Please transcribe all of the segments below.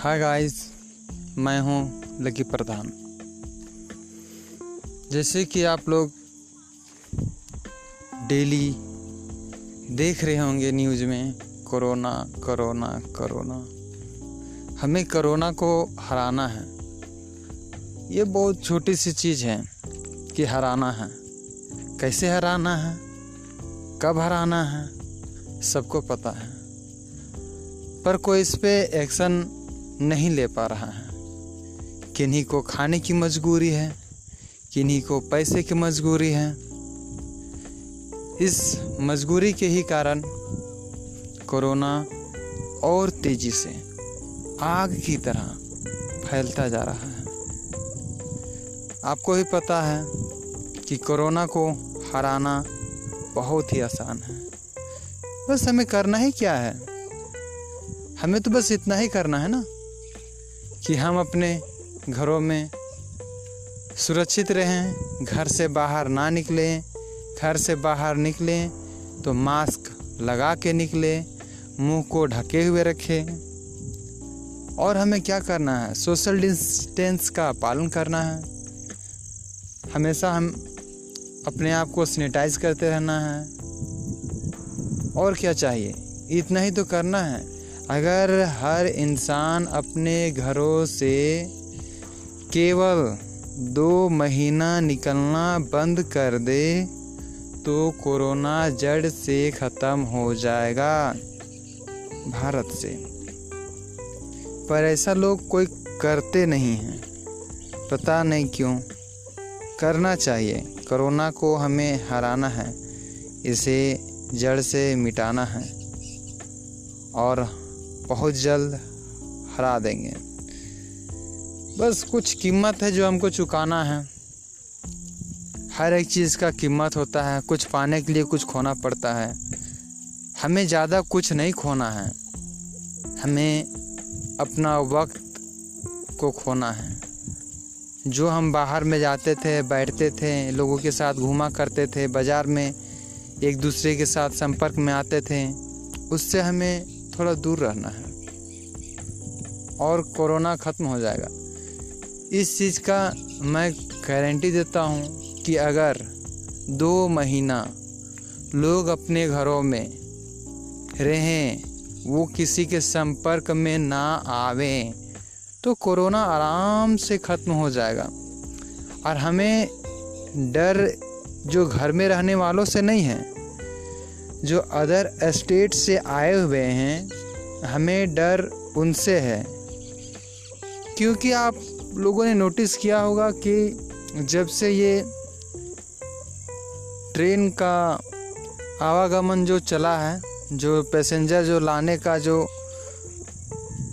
Hi guys मैं हूँ lucky प्रधान। जैसे कि आप लोग डेली देख रहे होंगे न्यूज़ में, कोरोना कोरोना कोरोना। हमें कोरोना को हराना है। ये बहुत छोटी सी चीज़ है कि हराना है। कैसे हराना है? कब हराना है? सबको पता है। पर कोई इस पर एक्शन नहीं ले पा रहा है। किन्हीं को खाने की मजबूरी है, किन्हीं को पैसे की मजबूरी है। इस मजबूरी के ही कारण कोरोना और तेज़ी से आग की तरह फैलता जा रहा है। आपको भी पता है कि कोरोना को हराना बहुत ही आसान है। बस हमें करना ही क्या है? हमें तो बस इतना ही करना है ना? कि हम अपने घरों में सुरक्षित रहें, घर से बाहर ना निकलें, घर से बाहर निकलें तो मास्क लगा के निकलें, मुँह को ढके हुए रखें। और हमें क्या करना है? सोशल डिस्टेंस का पालन करना है। हमेशा हम अपने आप को सैनिटाइज करते रहना है। और क्या चाहिए? इतना ही तो करना है। अगर हर इंसान अपने घरों से केवल दो महीना निकलना बंद कर दे तो कोरोना जड़ से ख़त्म हो जाएगा भारत से। पर ऐसा लोग कोई करते नहीं हैं। पता नहीं क्यों। करना चाहिए। कोरोना को हमें हराना है। इसे जड़ से मिटाना है। और बहुत जल्द हरा देंगे। बस कुछ कीमत है जो हमको चुकाना है। हर एक चीज़ का कीमत होता है, कुछ पाने के लिए कुछ खोना पड़ता है। हमें ज़्यादा कुछ नहीं खोना है। हमें अपना वक्त को खोना है। जो हम बाहर में जाते थे, बैठते थे, लोगों के साथ घूमा करते थे, बाज़ार में एक दूसरे के साथ संपर्क में आते थे, उससे हमें थोड़ा दूर रहना है। और कोरोना ख़त्म हो जाएगा। इस चीज़ का मैं गारंटी देता हूँ कि अगर दो महीना लोग अपने घरों में रहें, वो किसी के संपर्क में ना आवें तो कोरोना आराम से ख़त्म हो जाएगा। और हमें डर जो घर में रहने वालों से नहीं है जो अदर स्टेट से आए हुए हैं, हमें डर उनसे है। क्योंकि आप लोगों ने नोटिस किया होगा कि जब से ये ट्रेन का आवागमन जो चला है, जो पैसेंजर जो लाने का जो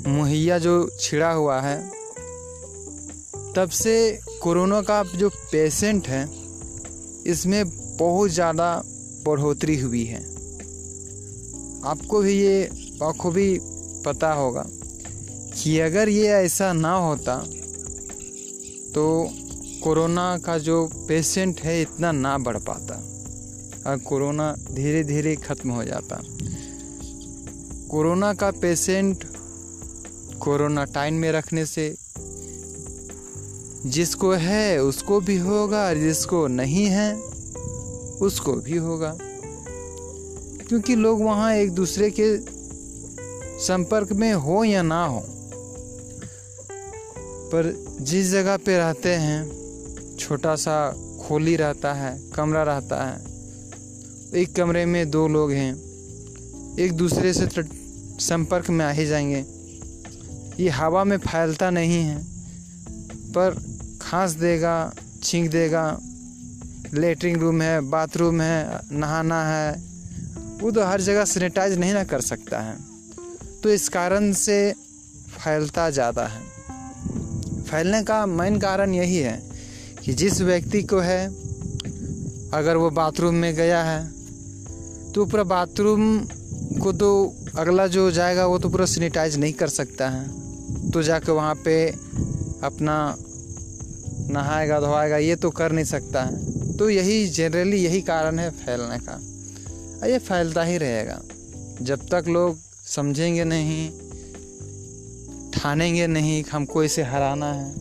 मुहैया जो छिड़ा हुआ है, तब से कोरोना का जो पेशेंट है, इसमें बहुत ज़्यादा बढ़ोतरी हुई है। आपको भी ये बखूबी पता होगा कि अगर ये ऐसा ना होता तो कोरोना का जो पेशेंट है इतना ना बढ़ पाता। और कोरोना धीरे धीरे ख़त्म हो जाता। कोरोना का पेशेंट कोरोना टाइम में रखने से जिसको है उसको भी होगा और जिसको नहीं है उसको भी होगा। क्योंकि लोग वहाँ एक दूसरे के संपर्क में हो या ना हो। पर जिस जगह पे रहते हैं, छोटा सा खोली रहता है, कमरा रहता है, एक कमरे में दो लोग हैं, एक दूसरे से संपर्क में आ ही जाएँगे। ये हवा में फैलता नहीं है, पर खांस देगा, छींक देगा। लेटरिन रूम है, बाथरूम है, नहाना है वो तो हर जगह सैनिटाइज नहीं ना कर सकता है। तो इस कारण से फैलता ज़्यादा है। फैलने का मेन कारण यही है कि जिस व्यक्ति को है, अगर वो बाथरूम में गया है तो पूरा बाथरूम को तो अगला जो जाएगा वो तो पूरा सैनिटाइज नहीं कर सकता है। तो जाके वहाँ पे अपना नहाएगा, धोएगा, ये तो कर नहीं सकता है। तो यही जनरली यही कारण है फैलने का। ये फैलता ही रहेगा। जब तक लोग समझेंगे नहीं, ठानेंगे नहीं हमको इसे हराना है,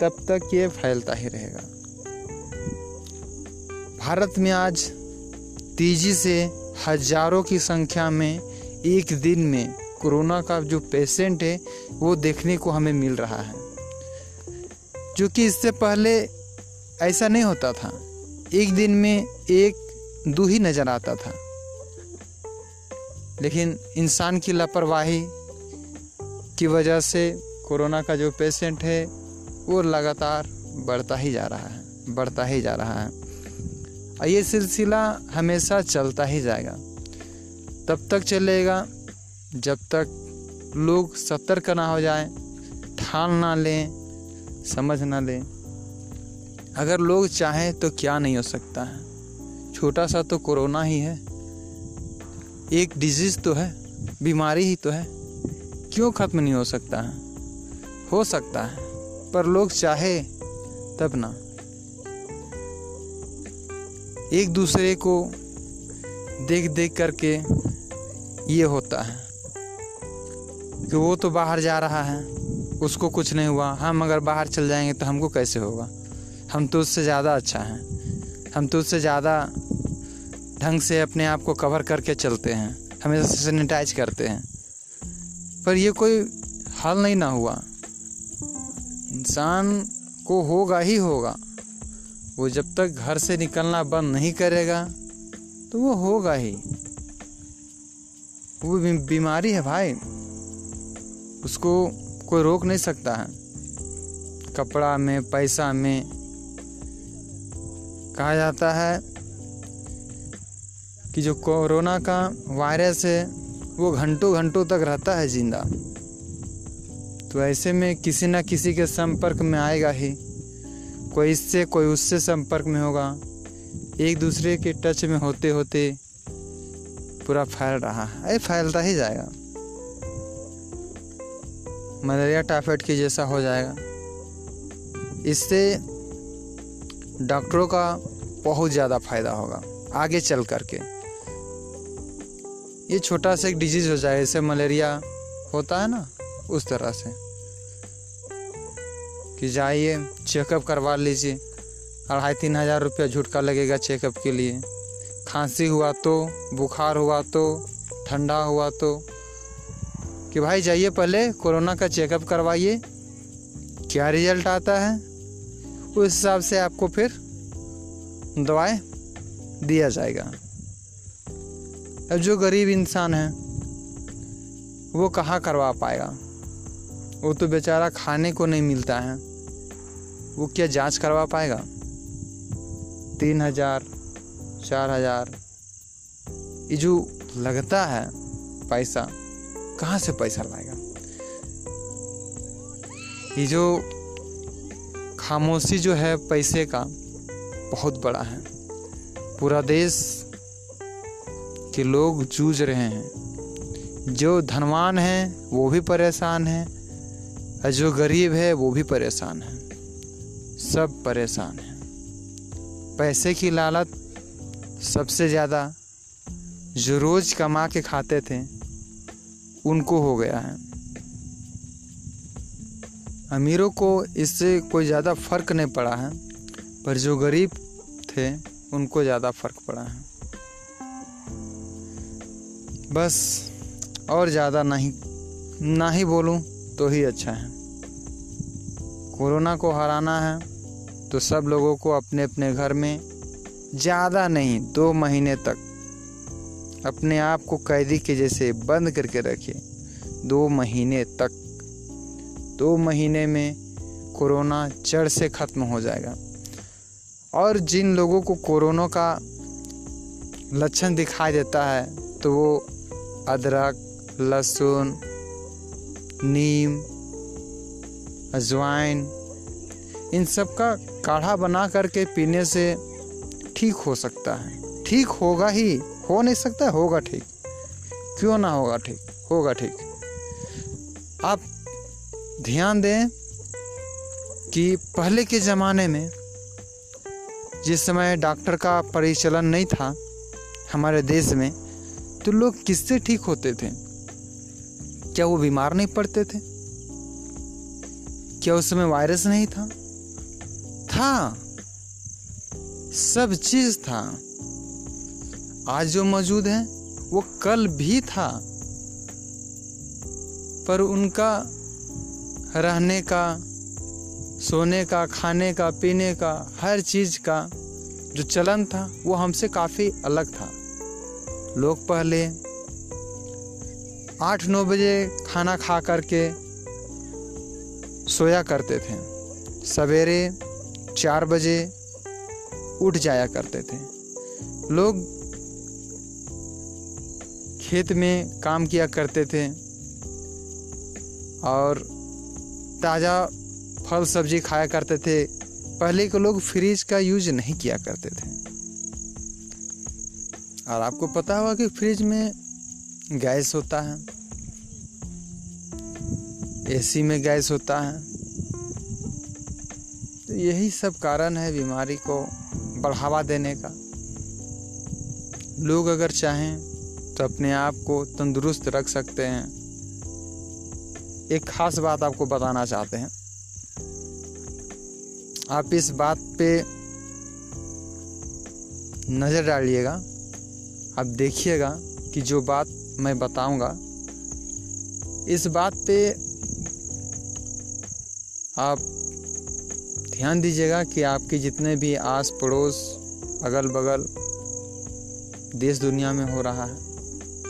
तब तक ये फैलता ही रहेगा। भारत में आज तेज़ी से हज़ारों की संख्या में एक दिन में कोरोना का जो पेशेंट है, वो देखने को हमें मिल रहा है। जो कि इससे पहले ऐसा नहीं होता था। एक दिन में एक दो ही नज़र आता था। लेकिन इंसान की लापरवाही की वजह से कोरोना का जो पेशेंट है, वो लगातार बढ़ता ही जा रहा है, बढ़ता ही जा रहा है। ये सिलसिला हमेशा चलता ही जाएगा। तब तक चलेगा जब तक लोग सतर्क ना हो जाए, ठान ना लें, समझ ना लें। अगर लोग चाहें तो क्या नहीं हो सकता है। छोटा सा तो कोरोना ही है। एक डिज़ीज़ तो है, बीमारी ही तो है। क्यों ख़त्म नहीं हो सकता है? हो सकता है, पर लोग चाहे तब ना। एक दूसरे को देख देख करके ये होता है कि वो तो बाहर जा रहा है, उसको कुछ नहीं हुआ। हम अगर बाहर चल जाएँगे तो हमको कैसे होगा? हम तो उससे ज़्यादा अच्छा हैं। हम तो उससे ज़्यादा ढंग से अपने आप को कवर करके चलते हैं। हमेशा सैनिटाइज करते हैं। पर ये कोई हल नहीं ना हुआ। इंसान को होगा ही होगा। वो जब तक घर से निकलना बंद नहीं करेगा तो वो होगा ही। वो बीमारी है भाई। उसको कोई रोक नहीं सकता है। कपड़ा में, पैसा में कहा जाता है कि जो कोरोना का वायरस है, वो घंटों घंटों तक रहता है ज़िंदा। तो ऐसे में किसी न किसी के संपर्क में आएगा ही। कोई इससे, कोई उससे संपर्क में होगा। एक दूसरे के टच में होते होते पूरा फैल रहा है। फैलता ही जाएगा। मलेरिया, टाइफाइड के जैसा हो जाएगा। इससे डॉक्टरों का बहुत ज़्यादा फ़ायदा होगा, आगे चल करके। ये छोटा सा एक डिज़ीज़ हो जाए, जैसे मलेरिया होता है ना, उस तरह से। कि जाइए चेकअप करवा लीजिए। अढ़ाई तीन हज़ार रुपया झुटका लगेगा चेकअप के लिए। खांसी हुआ तो बुखार हुआ तो ठंडा हुआ तो। कि भाई जाइए पहले, कोरोना का चेकअप करवाइए। क्या रिज़ल्ट आता है? उस हिसाब से आपको फिर दवाएँ दिया जाएगा। अब जो गरीब इंसान है, वो कहाँ करवा पाएगा? वो तो बेचारा खाने को नहीं मिलता है। वो क्या जाँच करवा पाएगा? तीन हज़ार, चार हज़ार, ये जो लगता है पैसा, कहाँ से पैसा लाएगा? ये जो खामोशी जो है पैसे का, बहुत बड़ा है। पूरा देश के लोग जूझ रहे हैं। जो धनवान हैं, वो भी परेशान है, और जो गरीब है, वो भी परेशान है। सब परेशान हैं। पैसे की लालच सबसे ज़्यादा जो रोज़ कमा के खाते थे, उनको हो गया है। अमीरों को इससे कोई ज़्यादा फ़र्क नहीं पड़ा है, पर जो गरीब थे, उनको ज़्यादा फ़र्क पड़ा है। बस और ज़्यादा नहीं, ना ही बोलूँ तो ही अच्छा है। कोरोना को हराना है तो सब लोगों को अपने अपने घर में ज़्यादा नहीं, दो महीने तक अपने आप को कैदी के जैसे बंद करके रखिए। दो महीने तक, दो महीने में कोरोना जड़ से ख़त्म हो जाएगा। और जिन लोगों को कोरोना का लक्षण दिखाई देता है तो वो अदरक, लहसुन, नीम, अजवाइन, इन सब का काढ़ा बना करके पीने से ठीक हो सकता है। ठीक होगा ही, हो नहीं सकता, होगा ठीक। क्यों ना होगा ठीक? होगा ठीक। आप ध्यान दें कि पहले के ज़माने में, जिस समय डॉक्टर का परिचलन नहीं था, हमारे देश में तो लोग किससे ठीक होते थे? क्या वो बीमार नहीं पड़ते थे? क्या उस समय वायरस नहीं था? था। सब चीज़ था। आज जो मौजूद है, वो कल भी था। पर उनका रहने का, सोने का, खाने का, पीने का, हर चीज़ का जो चलन था, वो हमसे काफ़ी अलग था। लोग पहले आठ नौ बजे खाना खा करके सोया करते थे। सवेरे चार बजे उठ जाया करते थे। लोग खेत में काम किया करते थे और ताज़ा फल सब्ज़ी खाया करते थे। पहले के लोग फ्रिज का यूज़ नहीं किया करते थे। और आपको पता होगा कि फ्रिज में गैस होता है। एसी में गैस होता है। तो यही सब कारण है बीमारी को बढ़ावा देने का। लोग अगर चाहें तो अपने आप को तंदुरुस्त रख सकते हैं। एक खास बात आपको बताना चाहते हैं। आप इस बात पे नज़र डालिएगा। आप देखिएगा कि जो बात मैं बताऊँगा, इस बात पे आप ध्यान दीजिएगा कि आपके जितने भी आस पड़ोस अगल बगल देश दुनिया में हो रहा है,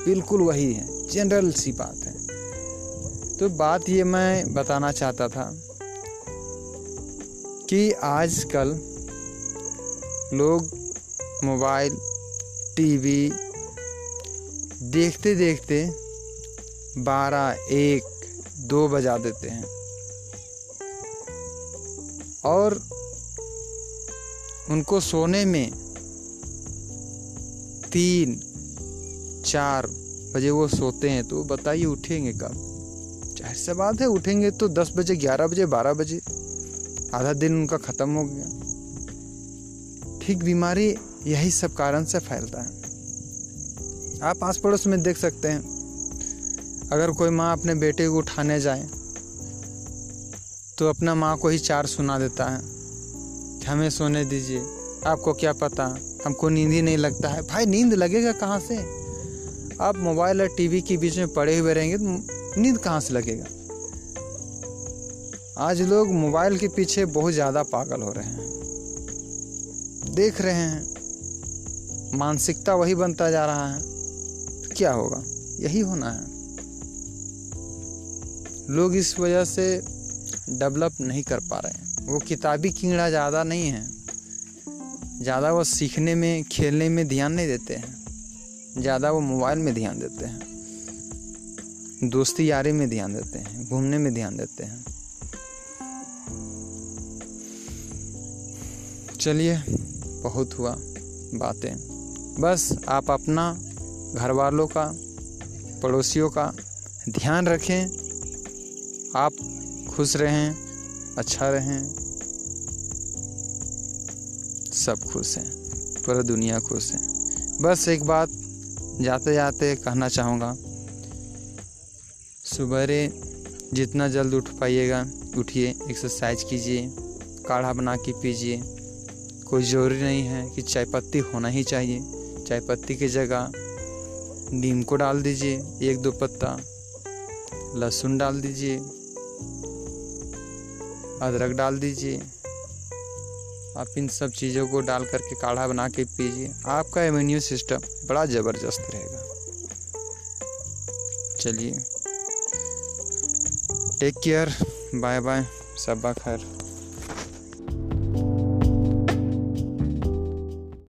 बिल्कुल वही है जनरल सी बात है। तो बात ये मैं बताना चाहता था कि आजकल लोग मोबाइल टीवी देखते देखते बारह एक दो बजा देते हैं। और उनको सोने में तीन, चार बजे वो सोते हैं तो बताइए उठेंगे कब? ज़ाहिर सी बात है उठेंगे तो दस बजे, ग्यारह बजे, बारह बजे, आधा दिन उनका ख़त्म हो गया। ठीक बीमारी यही सब कारण से फैलता है। आप आस पड़ोस में देख सकते हैं, अगर कोई माँ अपने बेटे को उठाने जाए तो अपना माँ को ही चार सुना देता है। हमें सोने दीजिए, आपको क्या पता, हमको नींद ही नहीं लगता है। भाई, नींद लगेगा कहाँ से? आप मोबाइल और टीवी के बीच में पड़े हुए रहेंगे तो नींद कहाँ से लगेगा? आज लोग मोबाइल के पीछे बहुत ज़्यादा पागल हो रहे हैं। देख रहे हैं मानसिकता वही बनता जा रहा है। तो क्या होगा? यही होना है। लोग इस वजह से डेवलप नहीं कर पा रहे हैं। वो किताबी कीड़ा ज़्यादा नहीं है। ज़्यादा वो सीखने में, खेलने में ध्यान नहीं देते हैं। ज़्यादा वो मोबाइल में ध्यान देते हैं। दोस्ती यारी में ध्यान देते हैं। घूमने में ध्यान देते हैं। चलिए, बहुत हुआ बातें। बस आप अपना घर वालों का, पड़ोसियों का ध्यान रखें। आप खुश रहें अच्छा रहें। सब खुश हैं, पूरा दुनिया खुश है। बस एक बात जाते जाते कहना चाहूँगा, सुबह जितना जल्द उठ पाइएगा, उठिए एक्सरसाइज कीजिए, काढ़ा बना के पीजिए। कोई ज़रूरी नहीं है कि चाय पत्ती होना ही चाहिए। चाय पत्ती की जगह नीम को डाल दीजिए, एक दो पत्ता, लहसुन डाल दीजिए, अदरक डाल दीजिए। आप इन सब चीज़ों को डाल करके काढ़ा बना के पीजिए। आपका इम्यून सिस्टम बड़ा ज़बरदस्त रहेगा। चलिए। टेक केयर बाय बाय सब खैर।